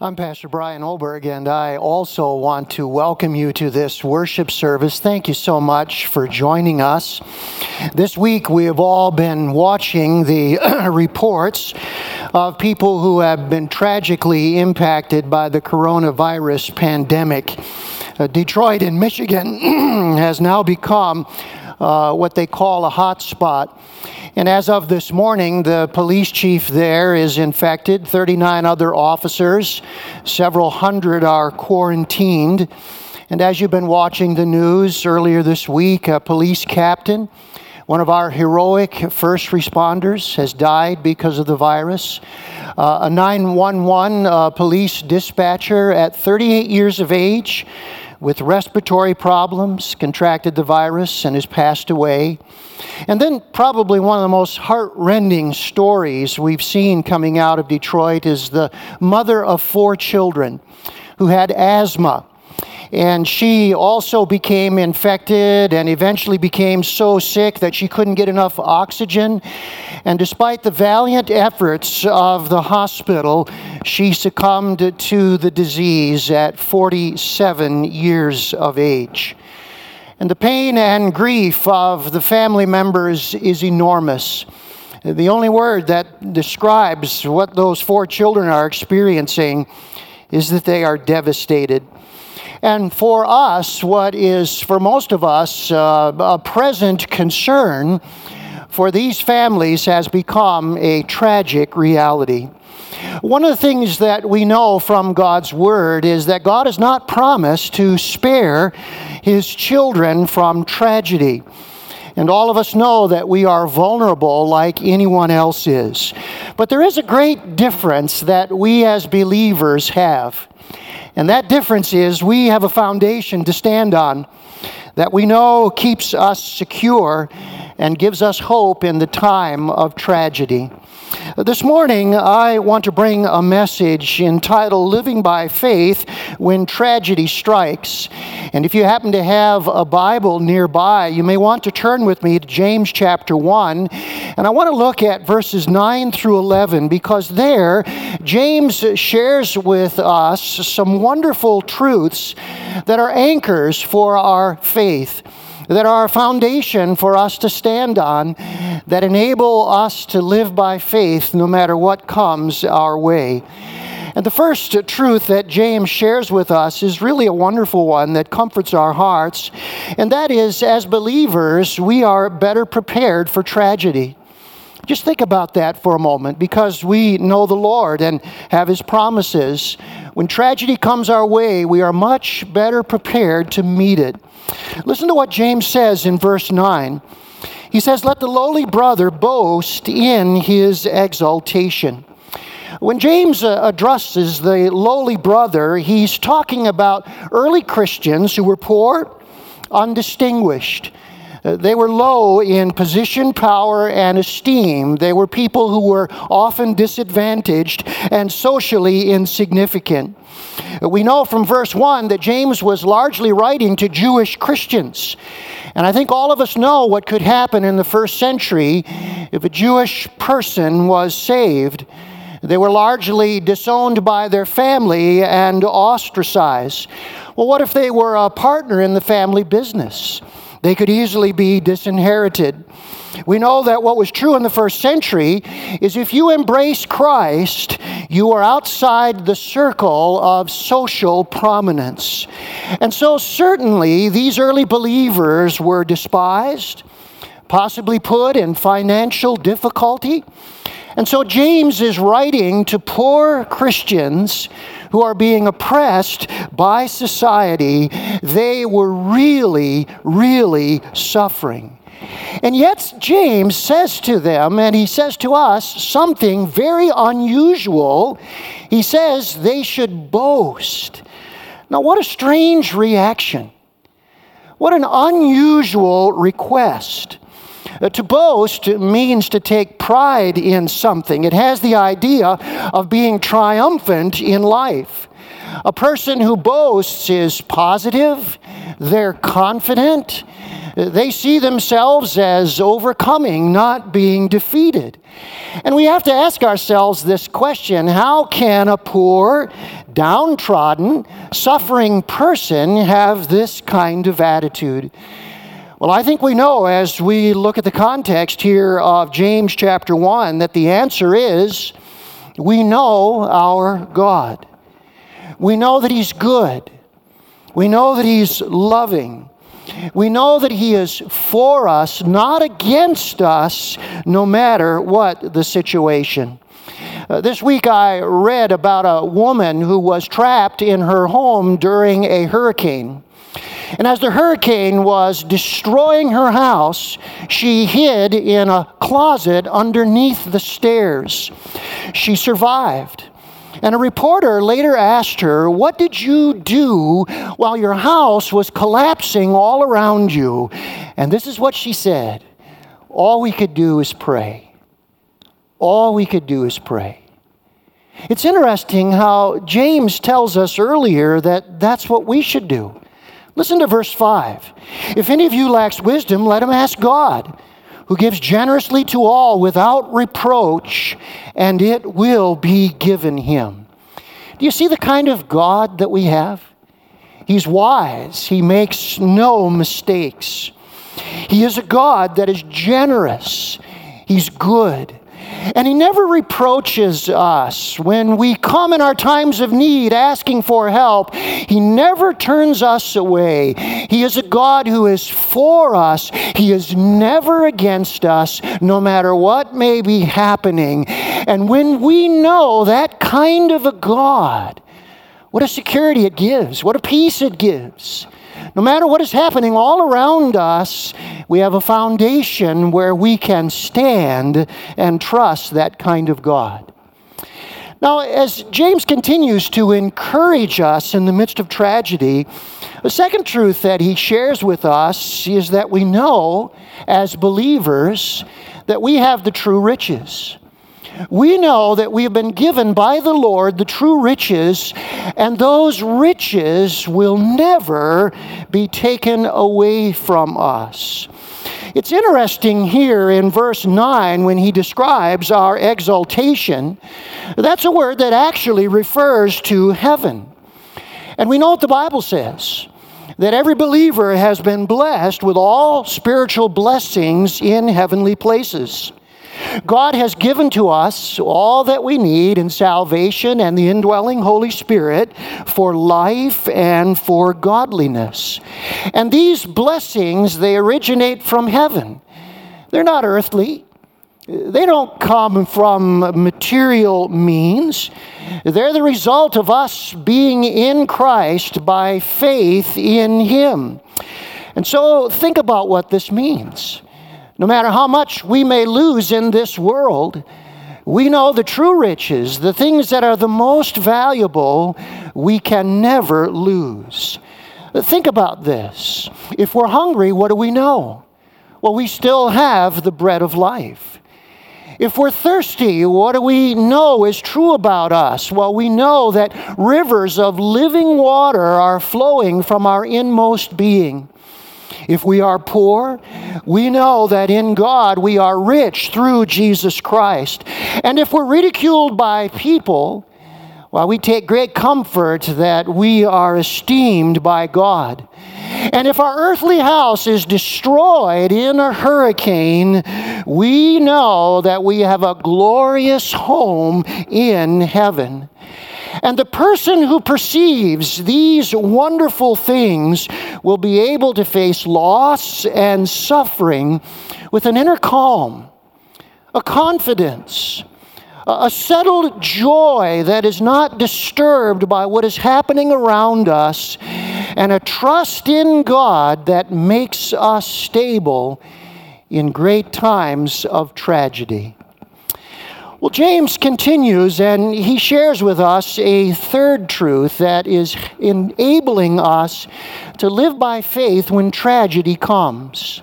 I'm Pastor Brian Olberg, and I also want to welcome you to this worship service. Thank you so much for joining us. This week, we have all been watching the reports of people who have been tragically impacted by the coronavirus pandemic. Uh, Detroit in Michigan has now become uh, what they call a hot spot. And as of this morning, the police chief there is infected, 39 other officers, several hundred are quarantined. And as you've been watching the news earlier this week, a police captain, one of our heroic first responders, has died because of the virus. Uh, a 911 uh, police dispatcher at 38 years of age with respiratory problems contracted the virus and has passed away. And then, probably one of the most heartrending stories we've seen coming out of Detroit is the mother of four children who had asthma and she also became infected and eventually became so sick that she couldn't get enough oxygen. And despite the valiant efforts of the hospital, she succumbed to the disease at 47 years of age. And the pain and grief of the family members is enormous. The only word that describes what those four children are experiencing is that they are devastated. And for us, what is for most of us uh, a present concern for these families has become a tragic reality. One of the things that we know from God's Word is that God has not promised to spare His children from tragedy. And all of us know that we are vulnerable like anyone else is. But there is a great difference that we as believers have. And that difference is we have a foundation to stand on that we know keeps us secure and gives us hope in the time of tragedy. This morning, I want to bring a message entitled Living by Faith When Tragedy Strikes. And if you happen to have a Bible nearby, you may want to turn with me to James chapter 1. And I want to look at verses 9 through 11 because there, James shares with us some wonderful truths that are anchors for our faith that are a foundation for us to stand on, that enable us to live by faith no matter what comes our way. And the first truth that James shares with us is really a wonderful one that comforts our hearts, and that is as believers, we are better prepared for tragedy. Just think about that for a moment because we know the Lord and have His promises. When tragedy comes our way, we are much better prepared to meet it. Listen to what James says in verse 9. He says, Let the lowly brother boast in his exaltation. When James uh, addresses the lowly brother, he's talking about early Christians who were poor, undistinguished. Uh, they were low in position, power, and esteem. They were people who were often disadvantaged and socially insignificant. We know from verse 1 that James was largely writing to Jewish Christians. And I think all of us know what could happen in the first century if a Jewish person was saved. They were largely disowned by their family and ostracized. Well, what if they were a partner in the family business? They could easily be disinherited. We know that what was true in the first century is if you embrace Christ, you are outside the circle of social prominence. And so, certainly, these early believers were despised, possibly put in financial difficulty. And so, James is writing to poor Christians who are being oppressed by society. They were really, really suffering. And yet, James says to them, and he says to us, something very unusual. He says they should boast. Now, what a strange reaction. What an unusual request. Uh, to boast means to take pride in something, it has the idea of being triumphant in life. A person who boasts is positive, They're confident. They see themselves as overcoming, not being defeated. And we have to ask ourselves this question how can a poor, downtrodden, suffering person have this kind of attitude? Well, I think we know as we look at the context here of James chapter 1 that the answer is we know our God. We know that He's good. We know that He's loving. We know that He is for us, not against us, no matter what the situation. Uh, this week I read about a woman who was trapped in her home during a hurricane. And as the hurricane was destroying her house, she hid in a closet underneath the stairs. She survived. And a reporter later asked her, What did you do while your house was collapsing all around you? And this is what she said All we could do is pray. All we could do is pray. It's interesting how James tells us earlier that that's what we should do. Listen to verse 5. If any of you lacks wisdom, let him ask God who gives generously to all without reproach, and it will be given him. Do you see the kind of God that we have? He's wise, he makes no mistakes. He is a God that is generous, he's good. And He never reproaches us when we come in our times of need asking for help. He never turns us away. He is a God who is for us, He is never against us, no matter what may be happening. And when we know that kind of a God, what a security it gives, what a peace it gives. No matter what is happening all around us, we have a foundation where we can stand and trust that kind of God. Now, as James continues to encourage us in the midst of tragedy, the second truth that he shares with us is that we know as believers that we have the true riches we know that we have been given by the Lord the true riches, and those riches will never be taken away from us. It's interesting here in verse 9 when he describes our exaltation. That's a word that actually refers to heaven. And we know what the Bible says that every believer has been blessed with all spiritual blessings in heavenly places. God has given to us all that we need in salvation and the indwelling Holy Spirit for life and for godliness. And these blessings, they originate from heaven. They're not earthly. They don't come from material means. They're the result of us being in Christ by faith in Him. And so think about what this means. No matter how much we may lose in this world, we know the true riches, the things that are the most valuable, we can never lose. Think about this. If we're hungry, what do we know? Well, we still have the bread of life. If we're thirsty, what do we know is true about us? Well, we know that rivers of living water are flowing from our inmost being. If we are poor, we know that in God we are rich through Jesus Christ. And if we're ridiculed by people, well, we take great comfort that we are esteemed by God. And if our earthly house is destroyed in a hurricane, we know that we have a glorious home in heaven. And the person who perceives these wonderful things will be able to face loss and suffering with an inner calm, a confidence, a settled joy that is not disturbed by what is happening around us, and a trust in God that makes us stable in great times of tragedy. Well, James continues and he shares with us a third truth that is enabling us to live by faith when tragedy comes.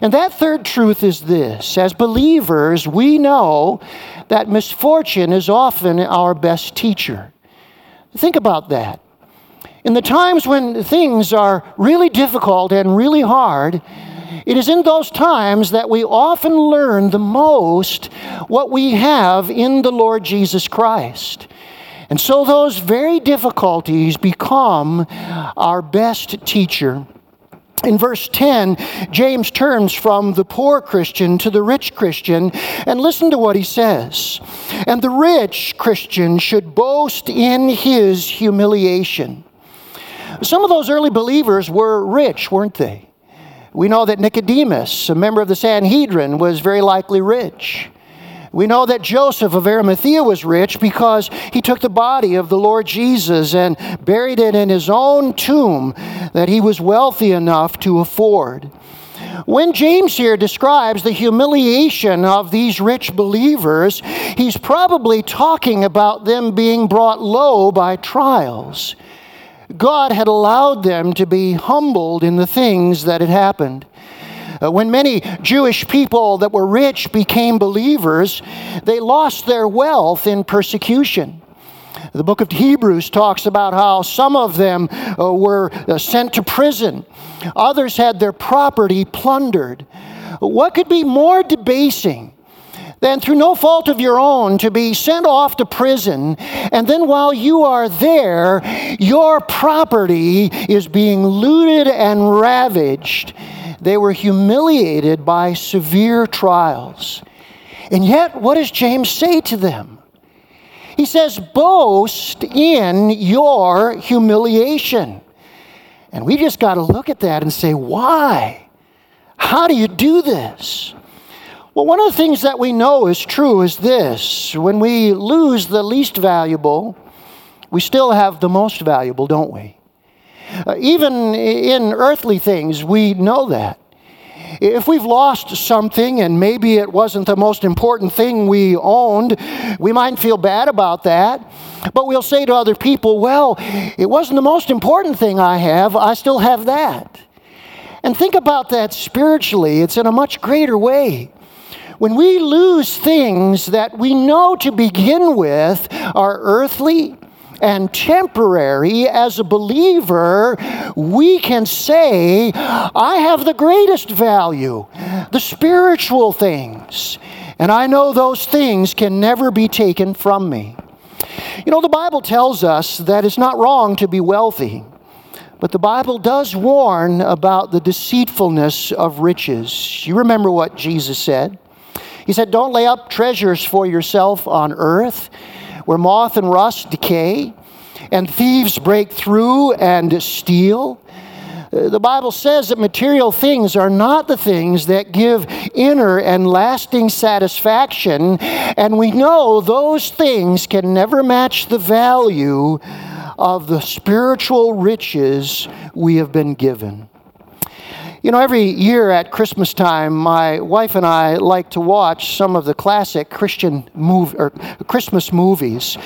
And that third truth is this as believers, we know that misfortune is often our best teacher. Think about that. In the times when things are really difficult and really hard, it is in those times that we often learn the most what we have in the Lord Jesus Christ. And so those very difficulties become our best teacher. In verse 10, James turns from the poor Christian to the rich Christian, and listen to what he says. And the rich Christian should boast in his humiliation. Some of those early believers were rich, weren't they? We know that Nicodemus, a member of the Sanhedrin, was very likely rich. We know that Joseph of Arimathea was rich because he took the body of the Lord Jesus and buried it in his own tomb that he was wealthy enough to afford. When James here describes the humiliation of these rich believers, he's probably talking about them being brought low by trials. God had allowed them to be humbled in the things that had happened. Uh, when many Jewish people that were rich became believers, they lost their wealth in persecution. The book of Hebrews talks about how some of them uh, were uh, sent to prison, others had their property plundered. What could be more debasing? Than through no fault of your own to be sent off to prison, and then while you are there, your property is being looted and ravaged they were humiliated by severe trials. And yet, what does James say to them? He says, Boast in your humiliation. And we just got to look at that and say, Why? How do you do this? Well, one of the things that we know is true is this when we lose the least valuable, we still have the most valuable, don't we? Uh, even in earthly things, we know that. If we've lost something and maybe it wasn't the most important thing we owned, we might feel bad about that. But we'll say to other people, well, it wasn't the most important thing I have, I still have that. And think about that spiritually, it's in a much greater way. When we lose things that we know to begin with are earthly, and temporary, as a believer, we can say, I have the greatest value, the spiritual things. And I know those things can never be taken from me. You know, the Bible tells us that it's not wrong to be wealthy. But the Bible does warn about the deceitfulness of riches. You remember what Jesus said? He said, Don't lay up treasures for yourself on earth where moth and rust decay and thieves break through and steal. Uh, the Bible says that material things are not the things that give inner and lasting satisfaction, and we know those things can never match the value of the spiritual riches we have been given. You know, every year at Christmas time, my wife and I like to watch some of the classic Christian move, or Christmas movies.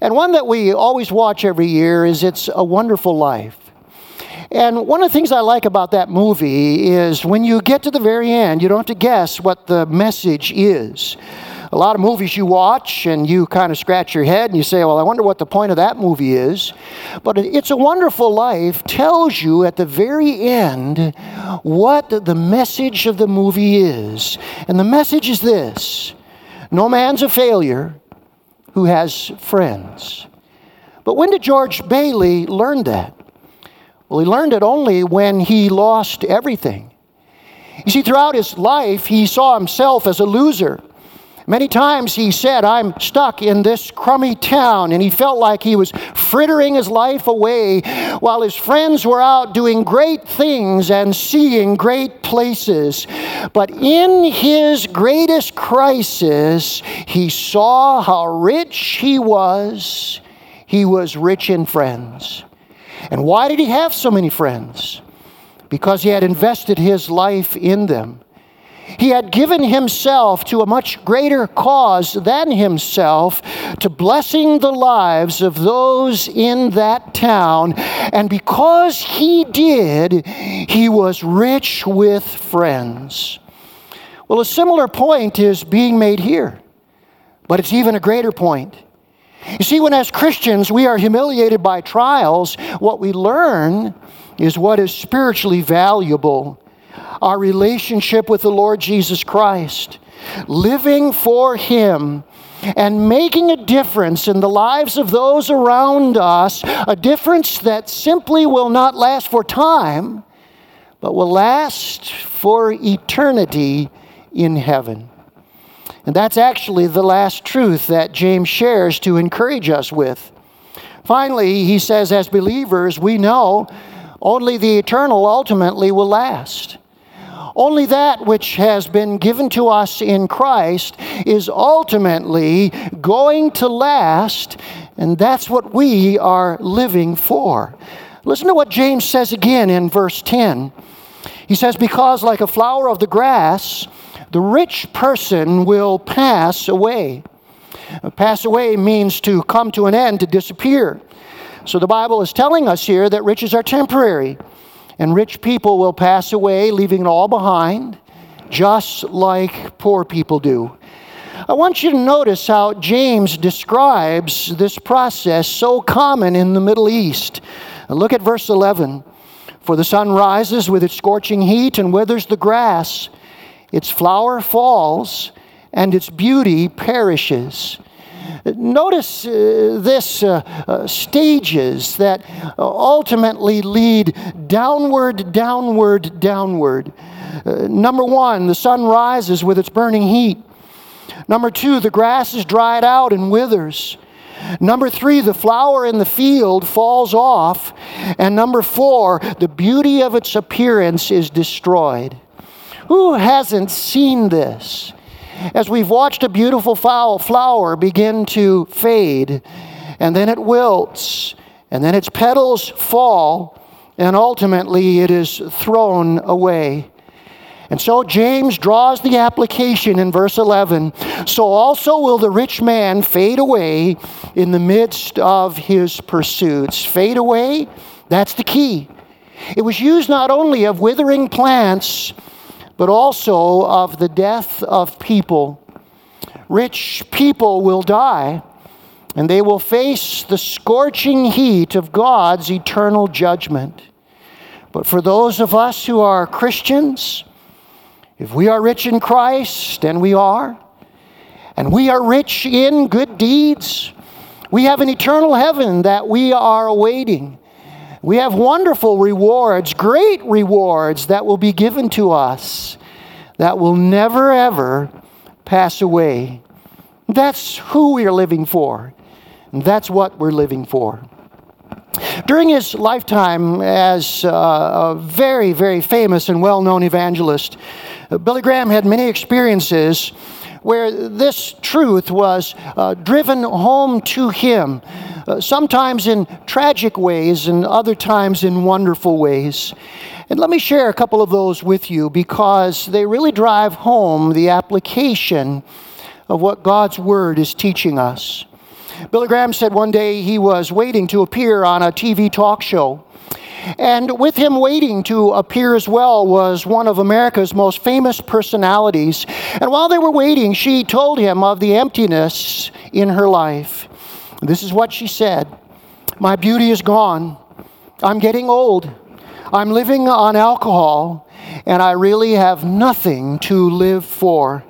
And one that we always watch every year is It's a Wonderful Life. And one of the things I like about that movie is when you get to the very end, you don't have to guess what the message is a lot of movies you watch and you kind of scratch your head and you say, Well, I wonder what the point of that movie is. But It's a Wonderful Life tells you at the very end what the message of the movie is. And the message is this No man's a failure who has friends. But when did George Bailey learn that? Well, he learned it only when he lost everything. You see, throughout his life, he saw himself as a loser. Many times he said, I'm stuck in this crummy town, and he felt like he was frittering his life away while his friends were out doing great things and seeing great places. But in his greatest crisis, he saw how rich he was. He was rich in friends. And why did he have so many friends? Because he had invested his life in them. He had given himself to a much greater cause than himself to blessing the lives of those in that town. And because he did, he was rich with friends. Well, a similar point is being made here, but it's even a greater point. You see, when as Christians we are humiliated by trials, what we learn is what is spiritually valuable our relationship with the Lord Jesus Christ, living for Him and making a difference in the lives of those around us, a difference that simply will not last for time, but will last for eternity in heaven. And that's actually the last truth that James shares to encourage us with. Finally, he says, as believers, we know only the eternal ultimately will last. Only that which has been given to us in Christ is ultimately going to last, and that's what we are living for. Listen to what James says again in verse 10. He says, Because like a flower of the grass, the rich person will pass away. Uh, pass away means to come to an end, to disappear. So the Bible is telling us here that riches are temporary and rich people will pass away, leaving it all behind, just like poor people do. I want you to notice how James describes this process so common in the Middle East. Look at verse 11. For the sun rises with its scorching heat and withers the grass, its flower falls, and its beauty perishes. Notice uh, this uh, uh, stages that ultimately lead downward, downward, downward. Uh, number one, the sun rises with its burning heat. Number two, the grass is dried out and withers. Number three, the flower in the field falls off. And number four, the beauty of its appearance is destroyed. Who hasn't seen this? As we've watched a beautiful flower begin to fade, and then it wilts, and then its petals fall, and ultimately it is thrown away. And so James draws the application in verse 11. So also will the rich man fade away in the midst of his pursuits. Fade away, that's the key. It was used not only of withering plants, but also of the death of people. Rich people will die, and they will face the scorching heat of God's eternal judgment. But for those of us who are Christians, if we are rich in Christ, and we are, and we are rich in good deeds, we have an eternal heaven that we are awaiting. We have wonderful rewards, great rewards that will be given to us that will never, ever pass away. That's who we are living for. And that's what we're living for. During his lifetime as uh, a very, very famous and well known evangelist, Billy Graham had many experiences where this truth was uh, driven home to him, uh, sometimes in tragic ways and other times in wonderful ways. And let me share a couple of those with you because they really drive home the application of what God's Word is teaching us. Billy Graham said one day he was waiting to appear on a TV talk show. And with him waiting to appear as well was one of America's most famous personalities. And while they were waiting, she told him of the emptiness in her life. This is what she said My beauty is gone. I'm getting old. I'm living on alcohol, and I really have nothing to live for.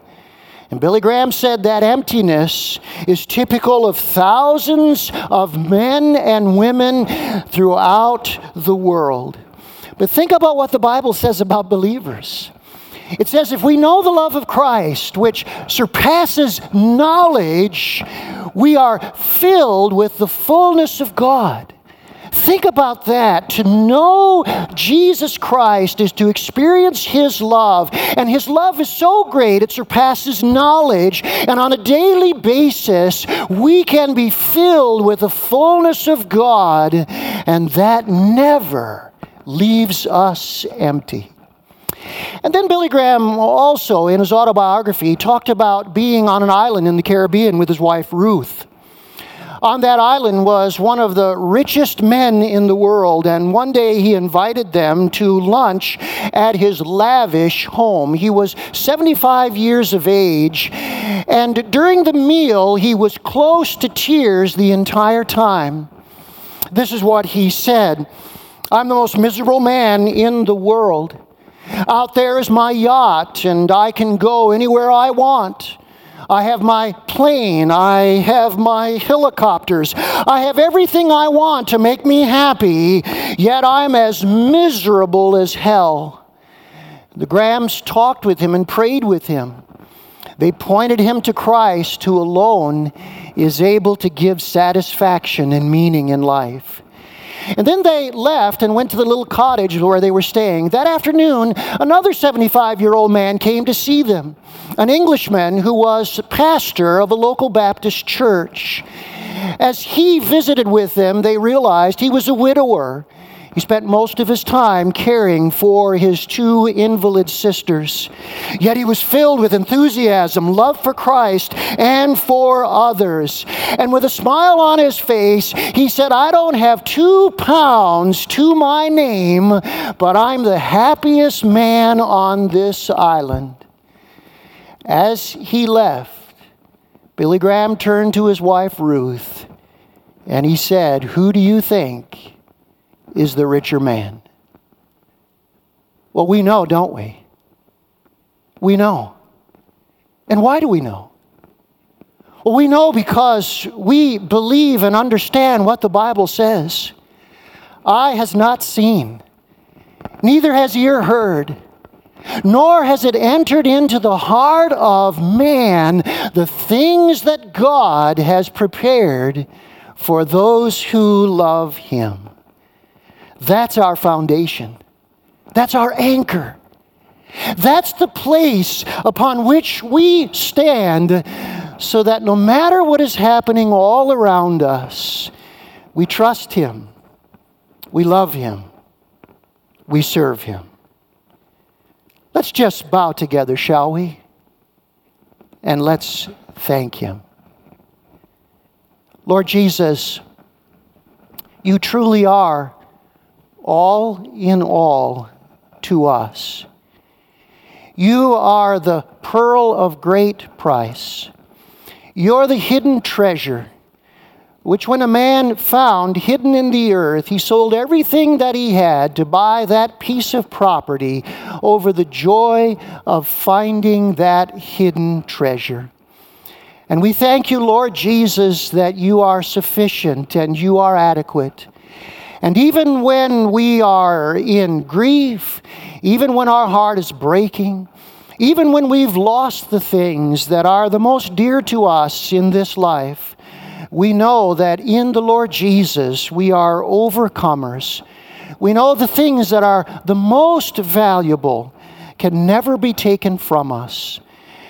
And Billy Graham said that emptiness is typical of thousands of men and women throughout the world. But think about what the Bible says about believers. It says, if we know the love of Christ, which surpasses knowledge, we are filled with the fullness of God. Think about that. To know Jesus Christ is to experience His love. And His love is so great, it surpasses knowledge. And on a daily basis, we can be filled with the fullness of God, and that never leaves us empty. And then Billy Graham also, in his autobiography, talked about being on an island in the Caribbean with his wife Ruth. On that island was one of the richest men in the world, and one day he invited them to lunch at his lavish home. He was 75 years of age, and during the meal, he was close to tears the entire time. This is what he said I'm the most miserable man in the world. Out there is my yacht, and I can go anywhere I want. I have my plane. I have my helicopters. I have everything I want to make me happy, yet I'm as miserable as hell. The Grahams talked with him and prayed with him. They pointed him to Christ, who alone is able to give satisfaction and meaning in life. And then they left and went to the little cottage where they were staying. That afternoon, another 75 year old man came to see them, an Englishman who was pastor of a local Baptist church. As he visited with them, they realized he was a widower he spent most of his time caring for his two invalid sisters. Yet he was filled with enthusiasm, love for Christ, and for others. And with a smile on his face, he said, I don't have two pounds to my name, but I'm the happiest man on this island. As he left, Billy Graham turned to his wife Ruth and he said, Who do you think? Is the richer man. Well, we know, don't we? We know. And why do we know? Well, we know because we believe and understand what the Bible says. Eye has not seen, neither has ear heard, nor has it entered into the heart of man the things that God has prepared for those who love him. That's our foundation. That's our anchor. That's the place upon which we stand so that no matter what is happening all around us, we trust Him, we love Him, we serve Him. Let's just bow together, shall we? And let's thank Him. Lord Jesus, you truly are all in all to us. You are the pearl of great price. You're the hidden treasure, which when a man found hidden in the earth, he sold everything that he had to buy that piece of property over the joy of finding that hidden treasure. And we thank you, Lord Jesus, that you are sufficient and you are adequate. And even when we are in grief, even when our heart is breaking, even when we've lost the things that are the most dear to us in this life, we know that in the Lord Jesus we are overcomers. We know the things that are the most valuable can never be taken from us.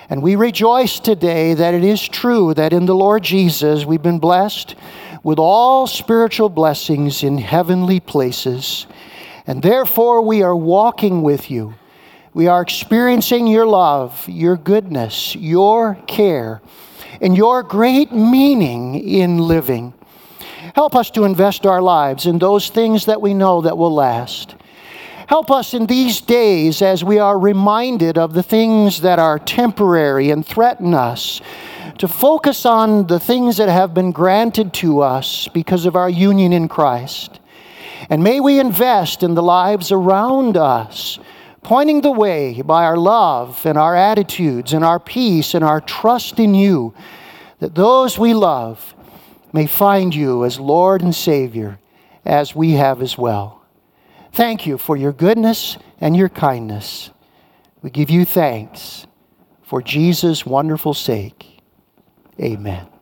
And we rejoice today that it is true that in the Lord Jesus we've been blessed with all spiritual blessings in heavenly places. And therefore, we are walking with you. We are experiencing your love, your goodness, your care, and your great meaning in living. Help us to invest our lives in those things that we know that will last. Help us in these days as we are reminded of the things that are temporary and threaten us to focus on the things that have been granted to us because of our union in Christ. And may we invest in the lives around us, pointing the way by our love and our attitudes and our peace and our trust in you, that those we love may find you as Lord and Savior, as we have as well. Thank you for your goodness and your kindness. We give you thanks for Jesus' wonderful sake. Amen.